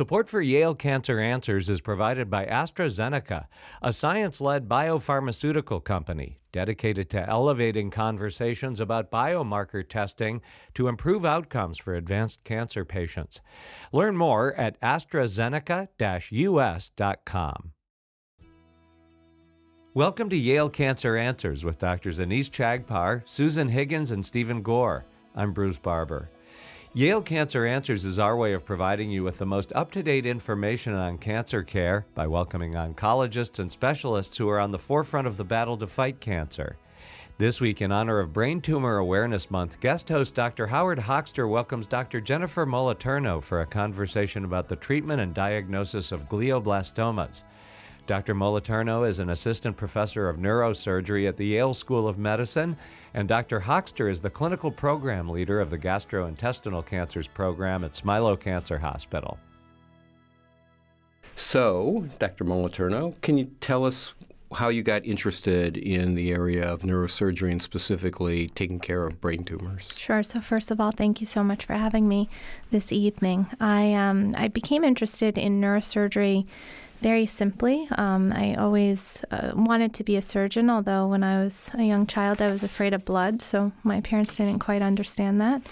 Support for Yale Cancer Answers is provided by AstraZeneca, a science led biopharmaceutical company dedicated to elevating conversations about biomarker testing to improve outcomes for advanced cancer patients. Learn more at AstraZeneca US.com. Welcome to Yale Cancer Answers with Drs. Anees Chagpar, Susan Higgins, and Stephen Gore. I'm Bruce Barber. Yale Cancer Answers is our way of providing you with the most up to date information on cancer care by welcoming oncologists and specialists who are on the forefront of the battle to fight cancer. This week, in honor of Brain Tumor Awareness Month, guest host Dr. Howard Hochster welcomes Dr. Jennifer Moliterno for a conversation about the treatment and diagnosis of glioblastomas. Dr. Moliterno is an assistant professor of neurosurgery at the Yale School of Medicine, and Dr. Hochster is the clinical program leader of the gastrointestinal cancers program at Smilow Cancer Hospital. So, Dr. Moliterno, can you tell us how you got interested in the area of neurosurgery and specifically taking care of brain tumors. Sure. So first of all, thank you so much for having me this evening. I um, I became interested in neurosurgery very simply. Um, I always uh, wanted to be a surgeon, although when I was a young child, I was afraid of blood, so my parents didn't quite understand that.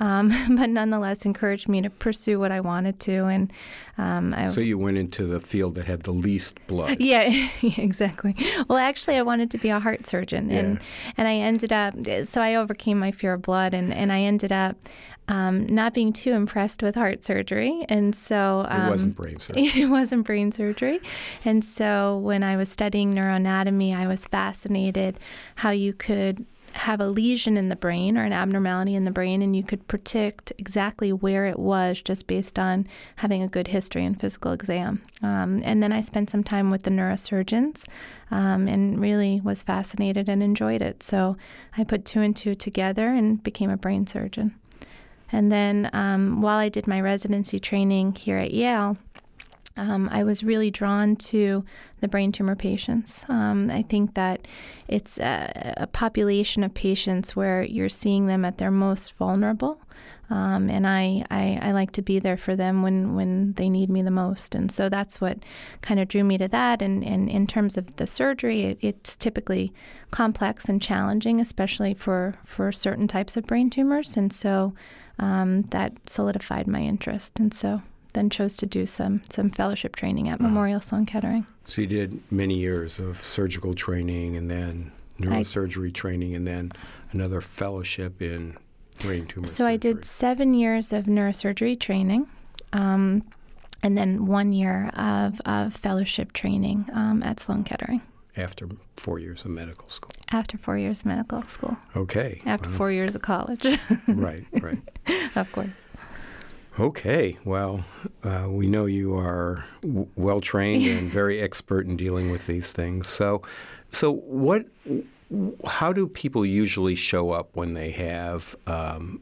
Um, but nonetheless, encouraged me to pursue what I wanted to. And um, I, so you went into the field that had the least blood. Yeah, exactly. Well, actually, I wanted to be a heart surgeon, and yeah. and I ended up. So I overcame my fear of blood, and and I ended up um, not being too impressed with heart surgery. And so um, it wasn't brain surgery. It wasn't brain surgery. And so when I was studying neuroanatomy, I was fascinated how you could have a lesion in the brain or an abnormality in the brain, and you could predict exactly where it was just based on having a good history and physical exam. Um, and then I spent some time with the neurosurgeons um, and really was fascinated and enjoyed it. So I put two and two together and became a brain surgeon. And then um, while I did my residency training here at Yale, um, I was really drawn to the brain tumor patients. Um, I think that it's a, a, population of patients where you're seeing them at their most vulnerable. Um, and I, I, I, like to be there for them when, when they need me the most. And so that's what kind of drew me to that. And, and in terms of the surgery, it, it's typically complex and challenging, especially for, for certain types of brain tumors. And so um, that solidified my interest. And so then chose to do some some fellowship training at uh-huh. Memorial Sloan Kettering. So you did many years of surgical training and then neurosurgery I, training and then another fellowship in brain tumor. So surgery. I did seven years of neurosurgery training. Um, and then one year of, of fellowship training um, at Sloan Kettering. After four years of medical school. After four years of medical school. Okay. After well, four years of college. right, right. of course. Okay, well, uh, we know you are w- well trained and very expert in dealing with these things. So, so what? How do people usually show up when they have um,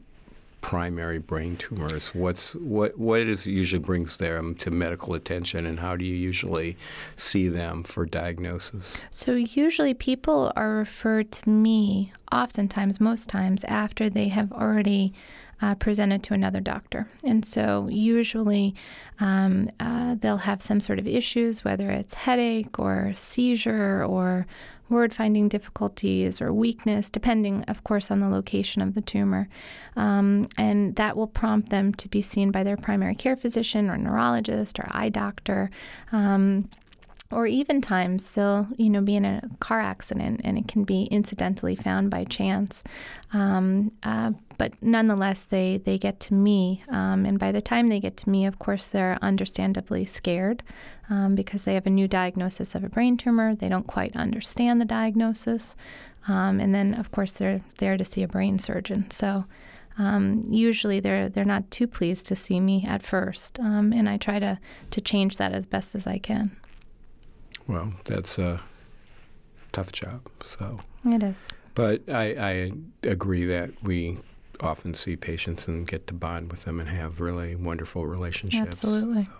primary brain tumors? What's what? What is usually brings them to medical attention, and how do you usually see them for diagnosis? So usually, people are referred to me. Oftentimes, most times, after they have already uh, presented to another doctor. And so usually um, uh, they'll have some sort of issues, whether it's headache or seizure or word finding difficulties or weakness, depending, of course, on the location of the tumor. Um, and that will prompt them to be seen by their primary care physician or neurologist or eye doctor. Um, or even times they'll you know be in a car accident and it can be incidentally found by chance. Um, uh, but nonetheless they they get to me um, and by the time they get to me of course they're understandably scared um, because they have a new diagnosis of a brain tumor. They don't quite understand the diagnosis. Um, and then of course they're there to see a brain surgeon. So um, usually they're they're not too pleased to see me at first, um, and I try to to change that as best as I can. Well, that's a tough job. So it is. But I, I agree that we often see patients and get to bond with them and have really wonderful relationships. Absolutely. So,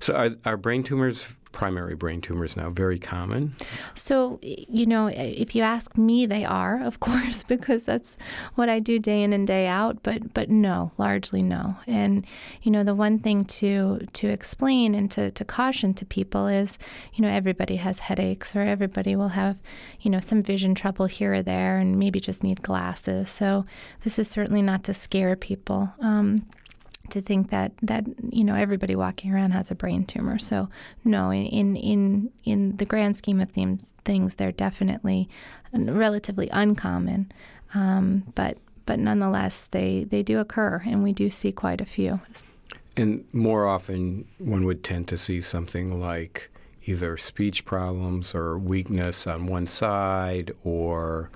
So are, are brain tumors primary brain tumors now very common? So, you know, if you ask me, they are, of course, because that's what I do day in and day out. But, but no, largely no. And you know, the one thing to to explain and to, to caution to people is, you know, everybody has headaches, or everybody will have, you know, some vision trouble here or there, and maybe just need glasses. So this is certainly not to scare people. Um, to think that that you know everybody walking around has a brain tumor. So no, in in in the grand scheme of things, things they're definitely relatively uncommon, um, but but nonetheless they they do occur, and we do see quite a few. And more often, one would tend to see something like either speech problems or weakness on one side, or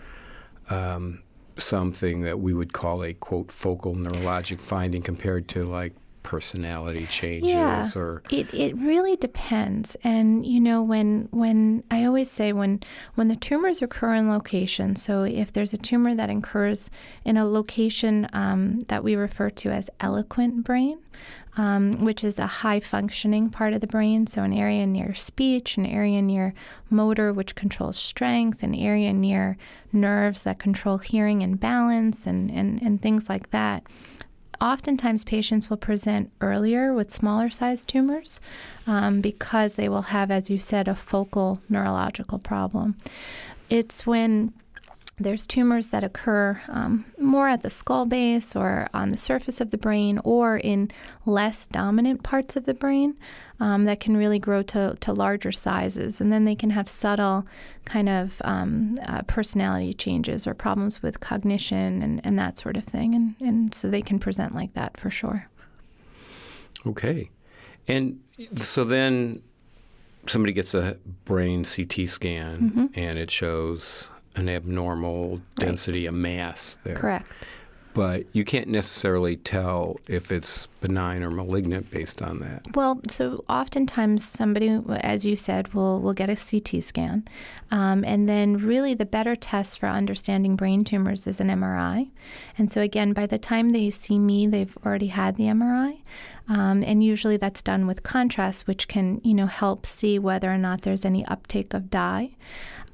um, something that we would call a quote focal neurologic finding compared to like personality changes yeah, or it, it really depends. And you know when when i always say when when the tumors occur in location so if there's a tumor that occurs in a location um, that we refer to as eloquent brain um, which is a high functioning part of the brain. So, an area near speech, an area near motor, which controls strength, an area near nerves that control hearing and balance, and, and, and things like that. Oftentimes, patients will present earlier with smaller sized tumors um, because they will have, as you said, a focal neurological problem. It's when there's tumors that occur um, more at the skull base or on the surface of the brain or in less dominant parts of the brain um, that can really grow to, to larger sizes. And then they can have subtle kind of um, uh, personality changes or problems with cognition and, and that sort of thing. And, and so they can present like that for sure. Okay. And so then somebody gets a brain CT scan mm-hmm. and it shows an abnormal density, right. a mass there. Correct. But you can't necessarily tell if it's benign or malignant based on that. Well, so oftentimes somebody, as you said, will will get a CT scan, um, and then really the better test for understanding brain tumors is an MRI. And so again, by the time they see me, they've already had the MRI, um, and usually that's done with contrast, which can you know help see whether or not there's any uptake of dye.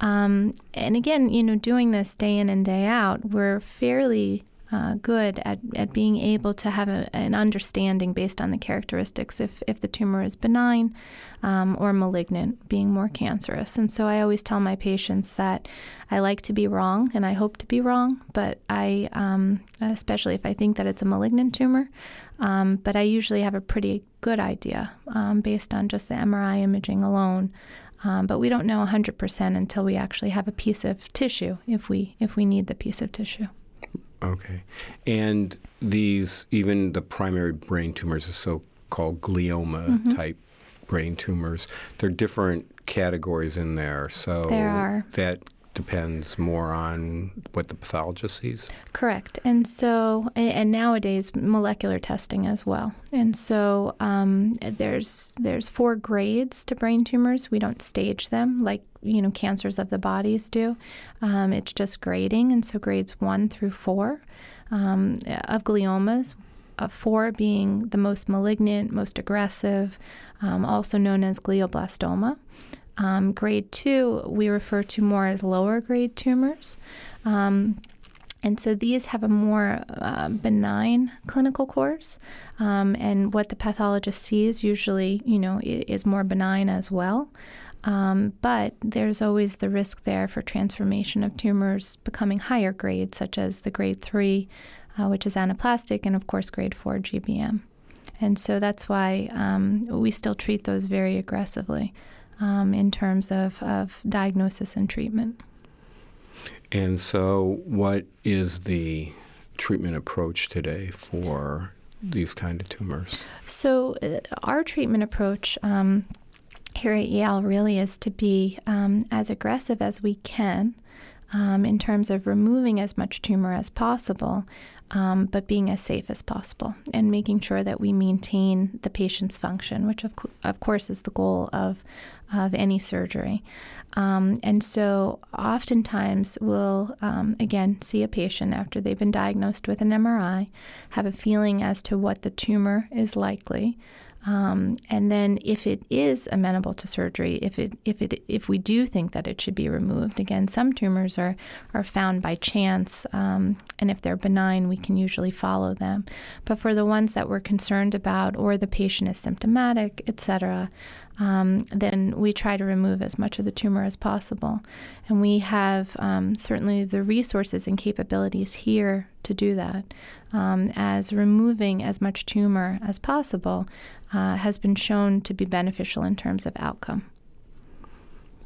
Um, and again, you know, doing this day in and day out, we're fairly uh, good at, at being able to have a, an understanding based on the characteristics if, if the tumor is benign um, or malignant, being more cancerous. And so I always tell my patients that I like to be wrong and I hope to be wrong, but I, um, especially if I think that it's a malignant tumor, um, but I usually have a pretty good idea um, based on just the MRI imaging alone um, but we don't know 100% until we actually have a piece of tissue if we if we need the piece of tissue. Okay. And these even the primary brain tumors the so-called glioma mm-hmm. type brain tumors, there are different categories in there. So there are. that depends more on what the pathologist sees. Correct. And so, and nowadays molecular testing as well. And so, um, there's there's four grades to brain tumors. We don't stage them like you know cancers of the bodies do. Um, it's just grading, and so grades one through four um, of gliomas. Uh, four being the most malignant, most aggressive, um, also known as glioblastoma. Um, grade two, we refer to more as lower grade tumors. Um, and so these have a more uh, benign clinical course, um, and what the pathologist sees usually, you know, is more benign as well. Um, but there's always the risk there for transformation of tumors becoming higher grade, such as the grade three, uh, which is anaplastic, and of course grade four GBM. And so that's why um, we still treat those very aggressively um, in terms of, of diagnosis and treatment. And so, what is the treatment approach today for these kind of tumors? So, uh, our treatment approach um, here at Yale really is to be um, as aggressive as we can um, in terms of removing as much tumor as possible, um, but being as safe as possible and making sure that we maintain the patient's function, which of, co- of course is the goal of, of any surgery. Um, and so, oftentimes, we'll um, again see a patient after they've been diagnosed with an MRI, have a feeling as to what the tumor is likely. Um, and then, if it is amenable to surgery, if it if it if we do think that it should be removed, again, some tumors are are found by chance, um, and if they're benign, we can usually follow them. But for the ones that we're concerned about, or the patient is symptomatic, etc., um, then we try to remove as much of the tumor as possible. And we have um, certainly the resources and capabilities here to do that, um, as removing as much tumor as possible uh, has been shown to be beneficial in terms of outcome.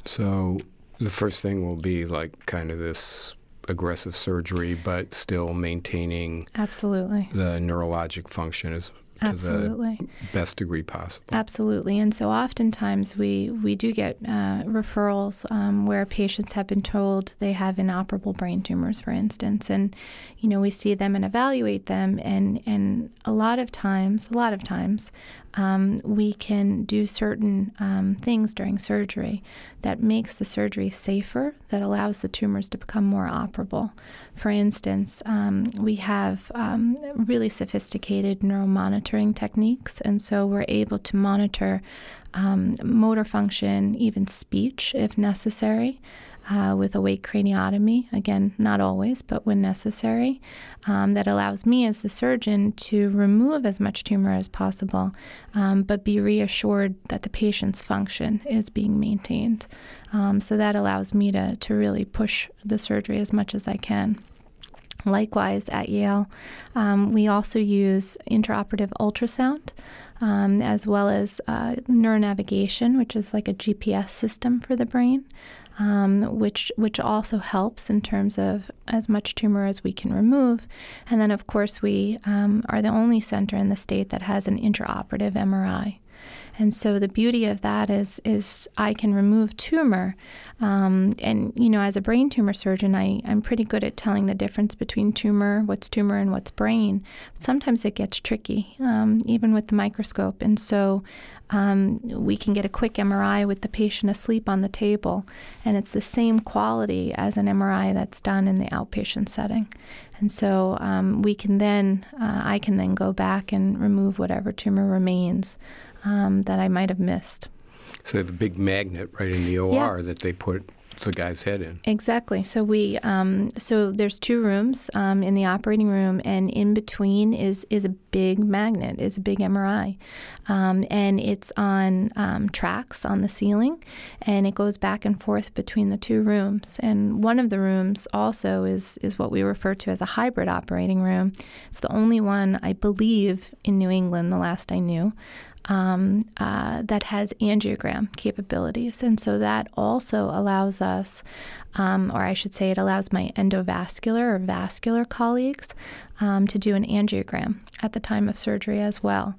So the first thing will be like kind of this aggressive surgery, but still maintaining absolutely the neurologic function as Absolutely. the best degree possible. Absolutely. And so oftentimes we, we do get uh, referrals um, where patients have been told they have inoperable brain tumors, for instance. And, you know, we see them and evaluate them. And, and a lot of times, a lot of times, um, we can do certain um, things during surgery that makes the surgery safer, that allows the tumors to become more operable. For instance, um, we have um, really sophisticated neuromonitoring techniques, and so we're able to monitor um, motor function, even speech if necessary uh, with awake craniotomy. Again, not always, but when necessary. Um, that allows me as the surgeon to remove as much tumor as possible, um, but be reassured that the patient's function is being maintained. Um, so that allows me to, to really push the surgery as much as I can. Likewise, at Yale, um, we also use intraoperative ultrasound. Um, as well as uh, neuronavigation, which is like a GPS system for the brain um, which which also helps in terms of as much tumor as we can remove. And then, of course, we um, are the only center in the state that has an intraoperative MRI. And so the beauty of that is is I can remove tumor, um, and you know as a brain tumor surgeon, I I'm pretty good at telling the difference between tumor, what's tumor, and what's brain. But sometimes it gets tricky, um, even with the microscope. And so um, we can get a quick MRI with the patient asleep on the table, and it's the same quality as an MRI that's done in the outpatient setting. And so um, we can then, uh, I can then go back and remove whatever tumor remains um, that I might have missed. So they have a big magnet right in the OR yeah. that they put the guy's head in. Exactly. So we um, so there's two rooms um, in the operating room, and in between is is a big magnet, is a big MRI, um, and it's on um, tracks on the ceiling, and it goes back and forth between the two rooms. And one of the rooms also is is what we refer to as a hybrid operating room. It's the only one I believe in New England. The last I knew um, uh, that has angiogram capabilities. And so that also allows us, um, or I should say, it allows my endovascular or vascular colleagues um, to do an angiogram at the time of surgery as well.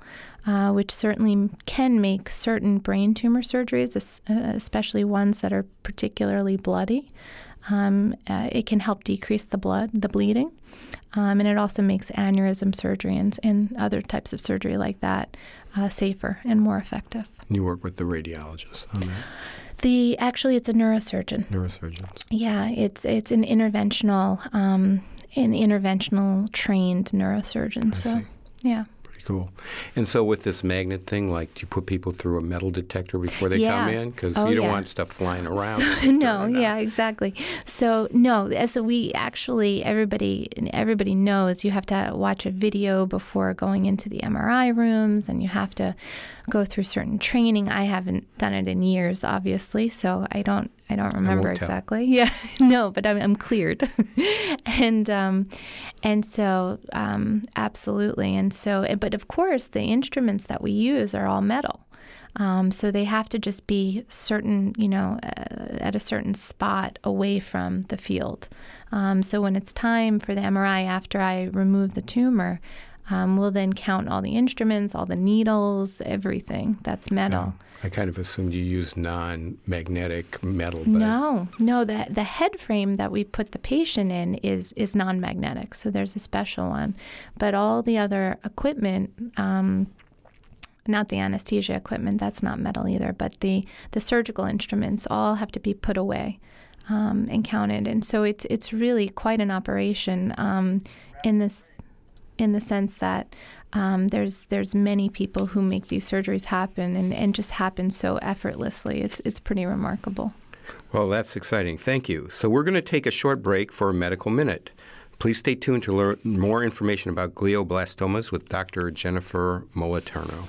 Uh, which certainly can make certain brain tumor surgeries, especially ones that are particularly bloody, um, uh, it can help decrease the blood, the bleeding, um, and it also makes aneurysm surgery and, and other types of surgery like that uh, safer and more effective. You work with the radiologist on that. The actually, it's a neurosurgeon. Neurosurgeons. Yeah, it's it's an interventional, um, an interventional trained neurosurgeon. I so, see. yeah cool. And so with this magnet thing, like, do you put people through a metal detector before they yeah. come in? Because oh, you don't yeah. want stuff flying around. So, no, yeah, exactly. So no, uh, so we actually everybody everybody knows you have to watch a video before going into the MRI rooms, and you have to go through certain training. I haven't done it in years, obviously, so I don't I don't remember I exactly. Yeah, no, but I'm, I'm cleared, and um, and so um, absolutely, and so but of course the instruments that we use are all metal. Um, so they have to just be certain, you know, uh, at a certain spot away from the field. Um, so when it's time for the MRI after I remove the tumor, um, we'll then count all the instruments, all the needles, everything that's metal. I kind of assumed you use non-magnetic metal. But no, no. The the head frame that we put the patient in is is non-magnetic, so there's a special one. But all the other equipment. Um, not the anesthesia equipment, that's not metal either, but the, the surgical instruments all have to be put away um, and counted. And so it's, it's really quite an operation um, in this in the sense that um, there's there's many people who make these surgeries happen and, and just happen so effortlessly. It's it's pretty remarkable. Well, that's exciting. Thank you. So we're going to take a short break for a medical minute. Please stay tuned to learn more information about glioblastomas with Dr. Jennifer Moliterno.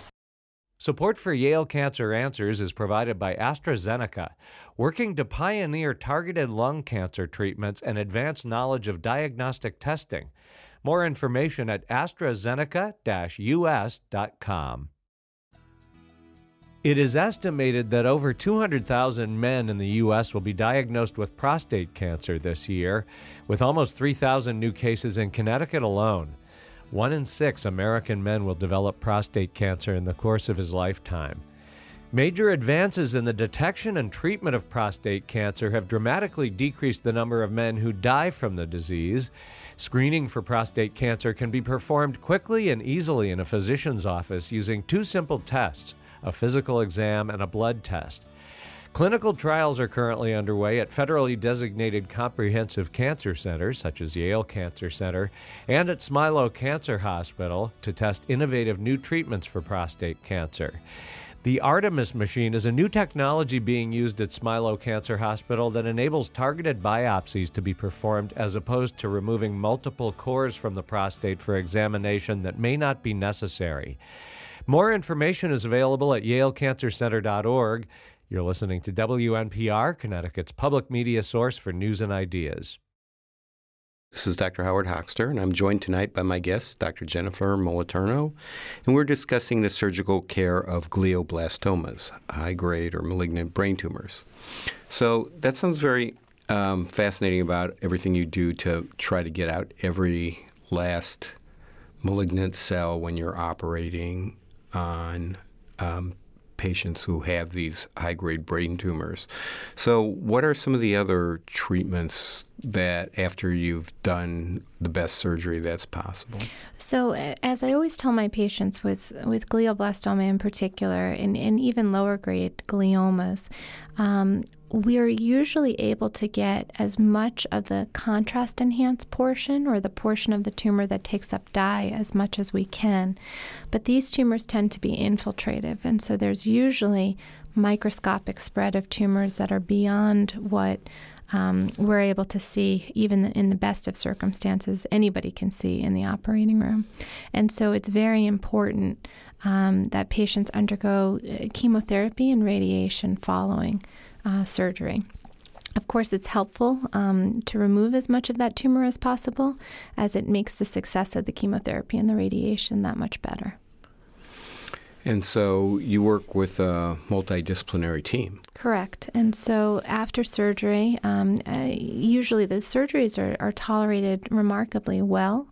Support for Yale Cancer Answers is provided by AstraZeneca, working to pioneer targeted lung cancer treatments and advance knowledge of diagnostic testing. More information at AstraZeneca US.com. It is estimated that over 200,000 men in the U.S. will be diagnosed with prostate cancer this year, with almost 3,000 new cases in Connecticut alone. One in six American men will develop prostate cancer in the course of his lifetime. Major advances in the detection and treatment of prostate cancer have dramatically decreased the number of men who die from the disease. Screening for prostate cancer can be performed quickly and easily in a physician's office using two simple tests a physical exam and a blood test. Clinical trials are currently underway at federally designated comprehensive cancer centers, such as Yale Cancer Center, and at Smilow Cancer Hospital to test innovative new treatments for prostate cancer. The Artemis machine is a new technology being used at Smilow Cancer Hospital that enables targeted biopsies to be performed as opposed to removing multiple cores from the prostate for examination that may not be necessary. More information is available at yalecancercenter.org. You're listening to WNPR, Connecticut's public media source for news and ideas. This is Dr. Howard Hochster, and I'm joined tonight by my guest, Dr. Jennifer Moliterno, and we're discussing the surgical care of glioblastomas, high grade or malignant brain tumors. So that sounds very um, fascinating about everything you do to try to get out every last malignant cell when you're operating on um, patients who have these high grade brain tumors. So, what are some of the other treatments that after you've done the best surgery that's possible? So, as I always tell my patients with, with glioblastoma in particular, and, and even lower grade gliomas, um, we are usually able to get as much of the contrast enhanced portion or the portion of the tumor that takes up dye as much as we can. But these tumors tend to be infiltrative, and so there's usually microscopic spread of tumors that are beyond what um, we're able to see, even in the best of circumstances, anybody can see in the operating room. And so it's very important um, that patients undergo uh, chemotherapy and radiation following uh, surgery. Of course, it's helpful um, to remove as much of that tumor as possible, as it makes the success of the chemotherapy and the radiation that much better. And so you work with a multidisciplinary team. Correct. And so after surgery, um, uh, usually the surgeries are, are tolerated remarkably well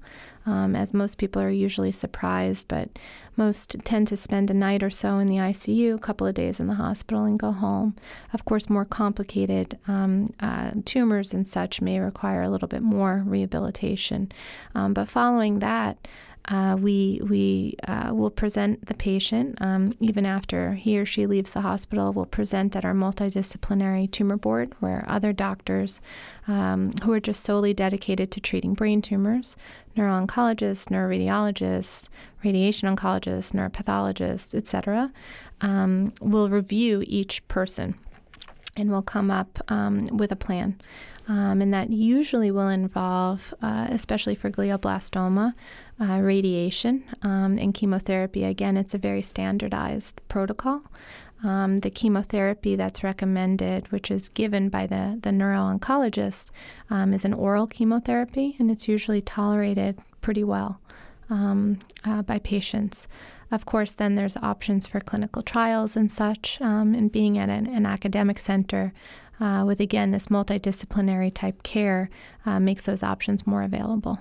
um, as most people are usually surprised, but most tend to spend a night or so in the ICU, a couple of days in the hospital, and go home. Of course, more complicated um, uh, tumors and such may require a little bit more rehabilitation. Um, but following that, uh, we we uh, will present the patient um, even after he or she leaves the hospital. We'll present at our multidisciplinary tumor board, where other doctors um, who are just solely dedicated to treating brain tumors, neuro-oncologists, neuroradiologists, radiation oncologists, neuropathologists, etc., um, will review each person and will come up um, with a plan. Um, and that usually will involve, uh, especially for glioblastoma, uh, radiation um, and chemotherapy. Again, it's a very standardized protocol. Um, the chemotherapy that's recommended, which is given by the, the neuro-oncologist, um, is an oral chemotherapy, and it's usually tolerated pretty well um, uh, by patients. Of course, then there's options for clinical trials and such, um, and being at an, an academic center uh, with, again, this multidisciplinary type care uh, makes those options more available.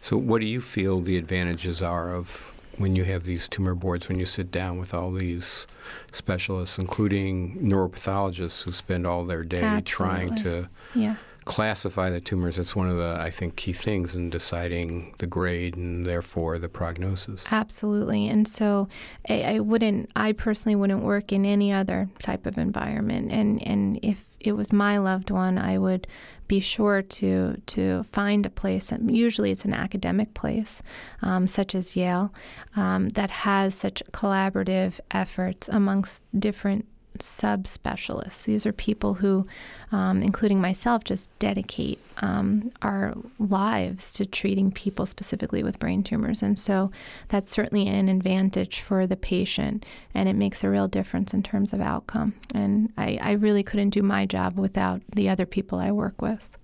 So, what do you feel the advantages are of when you have these tumor boards, when you sit down with all these specialists, including neuropathologists who spend all their day Absolutely. trying to yeah. classify the tumors, it's one of the, I think, key things in deciding the grade and therefore the prognosis. Absolutely. And so I, I wouldn't, I personally wouldn't work in any other type of environment. And, and if it was my loved one, I would be sure to to find a place. And usually, it's an academic place, um, such as Yale, um, that has such collaborative efforts amongst different subspecialists. These are people who, um, including myself, just dedicate um, our lives to treating people specifically with brain tumors. And so that's certainly an advantage for the patient, and it makes a real difference in terms of outcome. And I, I really couldn't do my job without the other people I work with.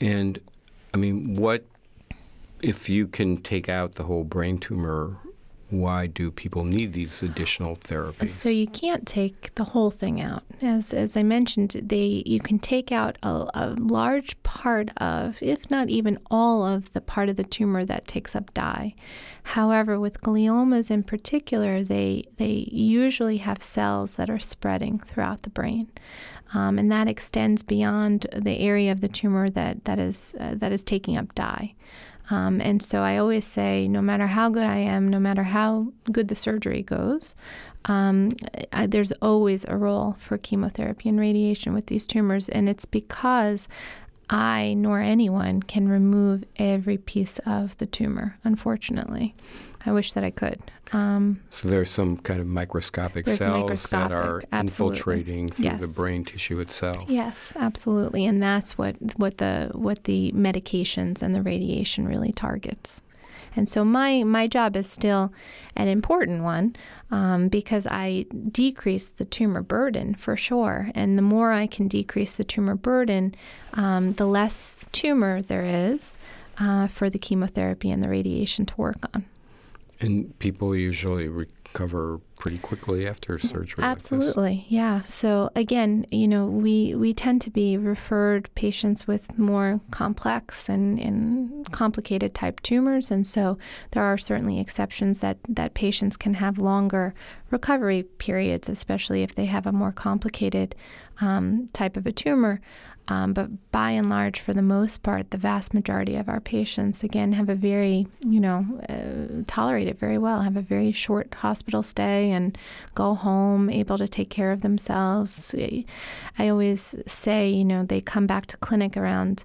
And I mean, what if you can take out the whole brain tumor why do people need these additional therapies? So you can't take the whole thing out. As as I mentioned, they you can take out a, a, large part of, if not even all of the part of the tumor that takes up dye. However, with gliomas in particular, they they usually have cells that are spreading throughout the brain. Um, and that extends beyond the area of the tumor that, that is uh, that is taking up dye. Um, and so I always say, no matter how good I am, no matter how good the surgery goes, um, I, there's always a role for chemotherapy and radiation with these tumors. And it's because I nor anyone can remove every piece of the tumor, unfortunately. I wish that I could. Um, so there's some kind of microscopic cells microscopic, that are absolutely. infiltrating through yes. the brain tissue itself. Yes, absolutely, and that's what what the what the medications and the radiation really targets. And so my my job is still an important one um, because I decrease the tumor burden for sure. And the more I can decrease the tumor burden, um, the less tumor there is uh, for the chemotherapy and the radiation to work on. And people usually recover pretty quickly after surgery. Absolutely, like yeah. So again, you know, we we tend to be referred patients with more complex and, and complicated type tumors, and so there are certainly exceptions that that patients can have longer recovery periods, especially if they have a more complicated um, type of a tumor. Um, but by and large, for the most part, the vast majority of our patients, again, have a very, you know, uh, tolerate it very well, have a very short hospital stay and go home able to take care of themselves. I always say, you know, they come back to clinic around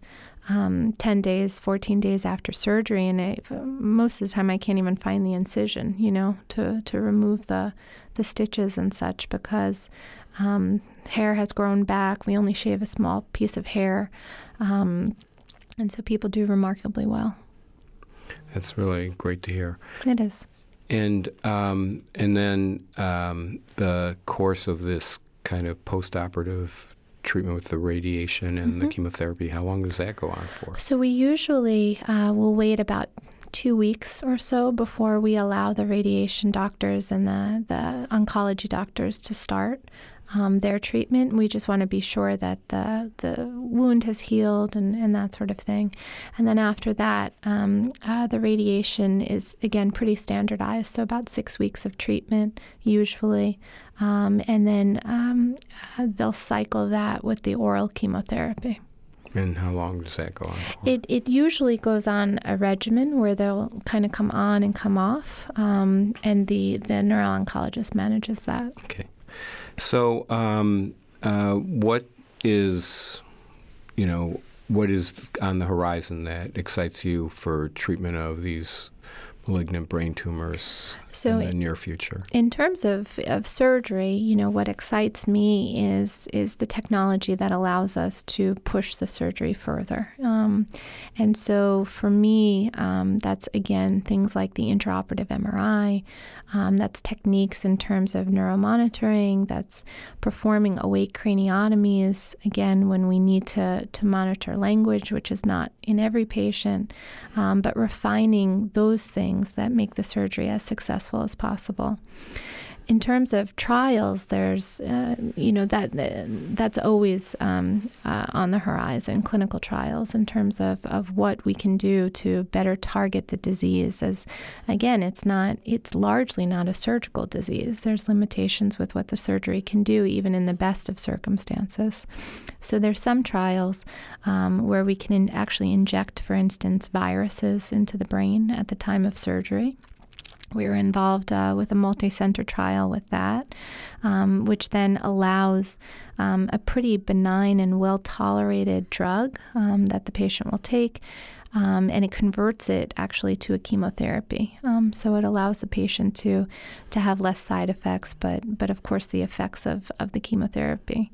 um, 10 days, 14 days after surgery, and most of the time I can't even find the incision, you know, to, to remove the, the stitches and such because um, hair has grown back. We only shave a small piece of hair. Um, and so people do remarkably well. That's really great to hear. It is. And um, and then um, the course of this kind of post-operative treatment with the radiation and mm-hmm. the chemotherapy, how long does that go on for? So we usually uh, will wait about two weeks or so before we allow the radiation doctors and the, the oncology doctors to start um, their treatment. We just want to be sure that the the wound has healed and, and that sort of thing. And then after that, um, uh, the radiation is again pretty standardized, so about six weeks of treatment usually. Um, and then um, uh, they'll cycle that with the oral chemotherapy. And how long does that go on for? It, it usually goes on a regimen where they'll kind of come on and come off, um, and the, the neuro-oncologist manages that. Okay. So, um, uh, what is, you know, what is on the horizon that excites you for treatment of these malignant brain tumors so in the near future? In terms of, of surgery, you know, what excites me is is the technology that allows us to push the surgery further. Um, and so for me, um, that's again things like the intraoperative MRI, um, that's techniques in terms of neuromonitoring, that's performing awake craniotomies, again, when we need to, to monitor language, which is not in every patient, um, but refining those things that make the surgery as successful as possible. in terms of trials, there's, uh, you know, that that's always um, uh, on the horizon, clinical trials, in terms of, of what we can do to better target the disease. As again, it's not, it's largely not a surgical disease. There's limitations with what the surgery can do, even in the best of circumstances. So there's some trials um, where we can in actually inject, for instance, viruses into the brain at the time of surgery. We were involved uh, with a multi center trial with that, um, which then allows um, a pretty benign and well tolerated drug um, that the patient will take. Um, and it converts it actually to a chemotherapy. Um, so it allows the patient to to have less side effects, but but of course the effects of, of the chemotherapy.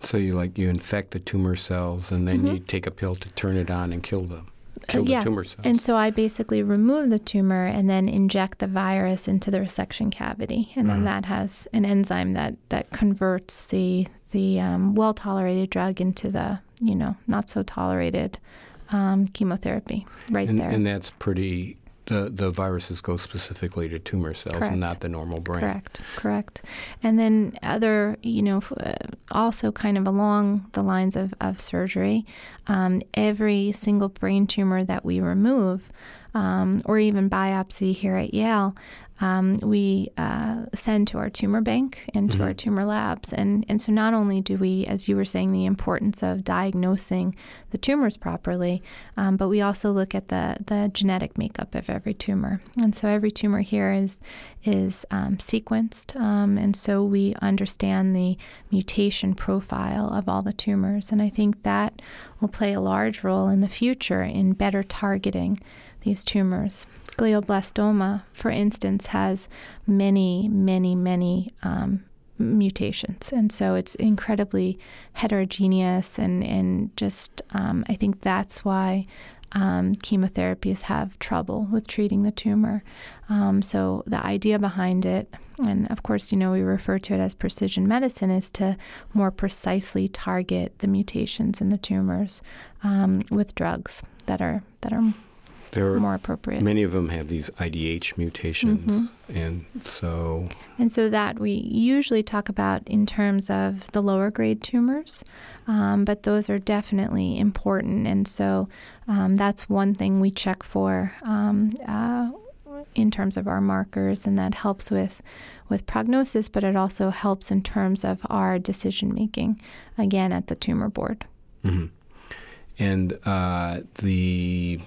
So you like you infect the tumor cells, and then mm-hmm. you take a pill to turn it on and kill them kill yeah. tumor cells. And so I basically remove the tumor and then inject the virus into the resection cavity, and then uh-huh. that has an enzyme that that converts the the um, well tolerated drug into the you know not so tolerated um, chemotherapy right and, there. And that's pretty the, the viruses go specifically to tumor cells correct. and not the normal brain. Correct, correct. And then other, you know, uh, also kind of along the lines of, of surgery, um, every single brain tumor that we remove, um, or even biopsy here at Yale, um, we uh, send to our tumor bank and to mm-hmm. our tumor labs. And, and so not only do we, as you were saying, the importance of diagnosing the tumors properly, um, but we also look at the, the genetic makeup of every tumor. And so every tumor here is, is um, sequenced. Um, and so we understand the mutation profile of all the tumors. And I think that will play a large role in the future in better targeting these tumors glioblastoma, for instance, has many, many, many um, mutations. And so it's incredibly heterogeneous, and, and just um, I think that's why um, chemotherapies have trouble with treating the tumor. Um, so the idea behind it, and of course, you know, we refer to it as precision medicine, is to more precisely target the mutations in the tumors um, with drugs that are that are there are more appropriate. Many of them have these IDH mutations, mm-hmm. and so and so that we usually talk about in terms of the lower grade tumors, um, but those are definitely important, and so um, that's one thing we check for um, uh, in terms of our markers, and that helps with with prognosis, but it also helps in terms of our decision making, again at the tumor board. Mm-hmm. And uh, the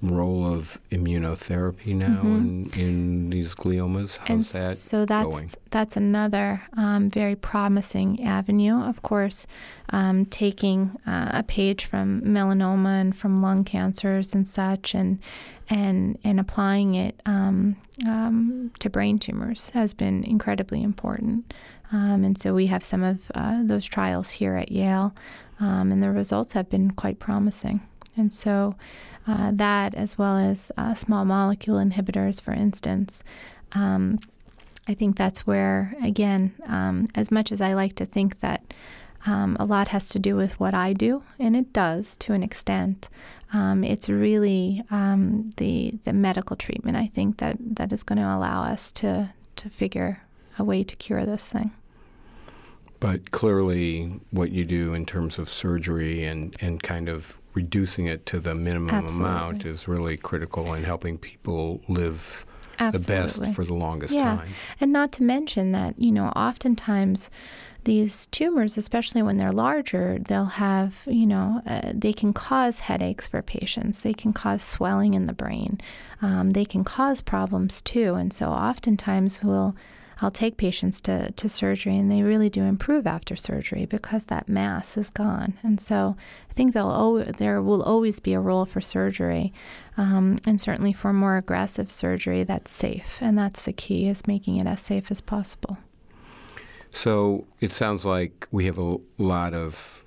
role of immunotherapy now mm-hmm. in, in these gliomas? How's and that so that's going? that's another um, very promising avenue. Of course, um, taking uh, a page from melanoma and from lung cancers and such, and and and applying it um, um to brain tumors has been incredibly important. Um, and so we have some of uh, those trials here at Yale, um, and the results have been quite promising. And so uh, that, as well as uh, small molecule inhibitors, for instance. Um, I think that's where, again, um, as much as I like to think that um, a lot has to do with what I do, and it does to an extent. Um, it's really um, the the medical treatment I think that, that is going to allow us to to figure a way to cure this thing. But clearly, what you do in terms of surgery and, and kind of reducing it to the minimum Absolutely. amount is really critical in helping people live Absolutely. the best for the longest yeah. time. And not to mention that, you know, oftentimes these tumors, especially when they're larger, they'll have, you know, uh, they can cause headaches for patients. They can cause swelling in the brain. Um, they can cause problems too. And so oftentimes we'll I'll take patients to, to surgery and they really do improve after surgery because that mass is gone. And so I think there'll there will always be a role for surgery um, and certainly for more aggressive surgery that's safe. And that's the key is making it as safe as possible. So it sounds like we have a lot of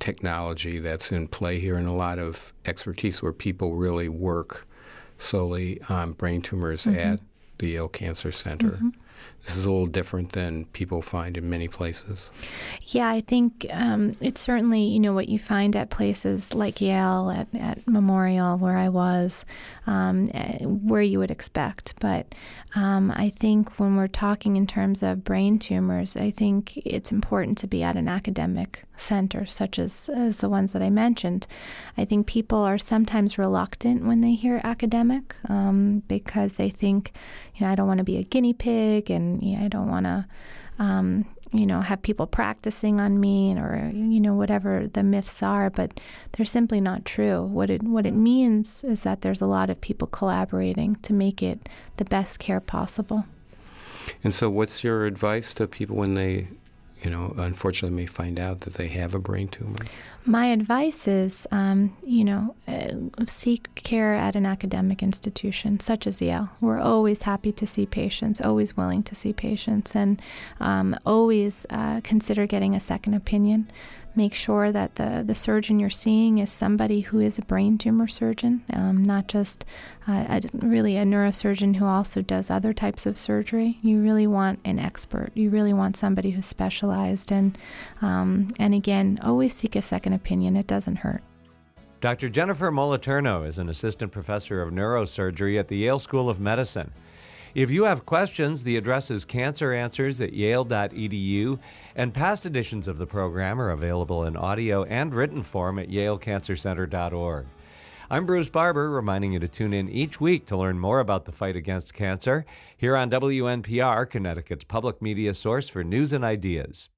technology that's in play here and a lot of expertise where people really work solely on brain tumors mm-hmm. at the Yale Cancer Center. Mm-hmm. this is a little different than people find in many places. Yeah, I think um, it's certainly you know what you find at places like Yale, at, at Memorial, where I was, um, eh, where you would expect. But um, I think when we're talking in terms of brain tumors, I think it's important to be at an academic center, such as, as the ones that I mentioned. I think people are sometimes reluctant when they hear academic um, because they think, you know, I don't want to be a guinea pig and you know, I don't want to. Um, you know, have people practicing on me or, you know, whatever the myths are, but they're simply not true. What it, what it means is that there's a lot of people collaborating to make it the best care possible. And so, what's your advice to people when they, you know, unfortunately may find out that they have a brain tumor? My advice is, um, you know, uh, seek care at an academic institution such as Yale. We're always happy to see patients, always willing to see patients, and um, always uh, consider getting a second opinion make sure that the, the surgeon you're seeing is somebody who is a brain tumor surgeon, um, not just uh, a, really a neurosurgeon who also does other types of surgery. You really want an expert. You really want somebody who's specialized. And, um, and again, always seek a second opinion. It doesn't hurt. Dr. Jennifer Moliterno is an assistant professor of neurosurgery at the Yale School of Medicine. If you have questions, the address is canceranswers at yale.edu, and past editions of the program are available in audio and written form at yalecancercenter.org. I'm Bruce Barber, reminding you to tune in each week to learn more about the fight against cancer here on WNPR, Connecticut's public media source for news and ideas.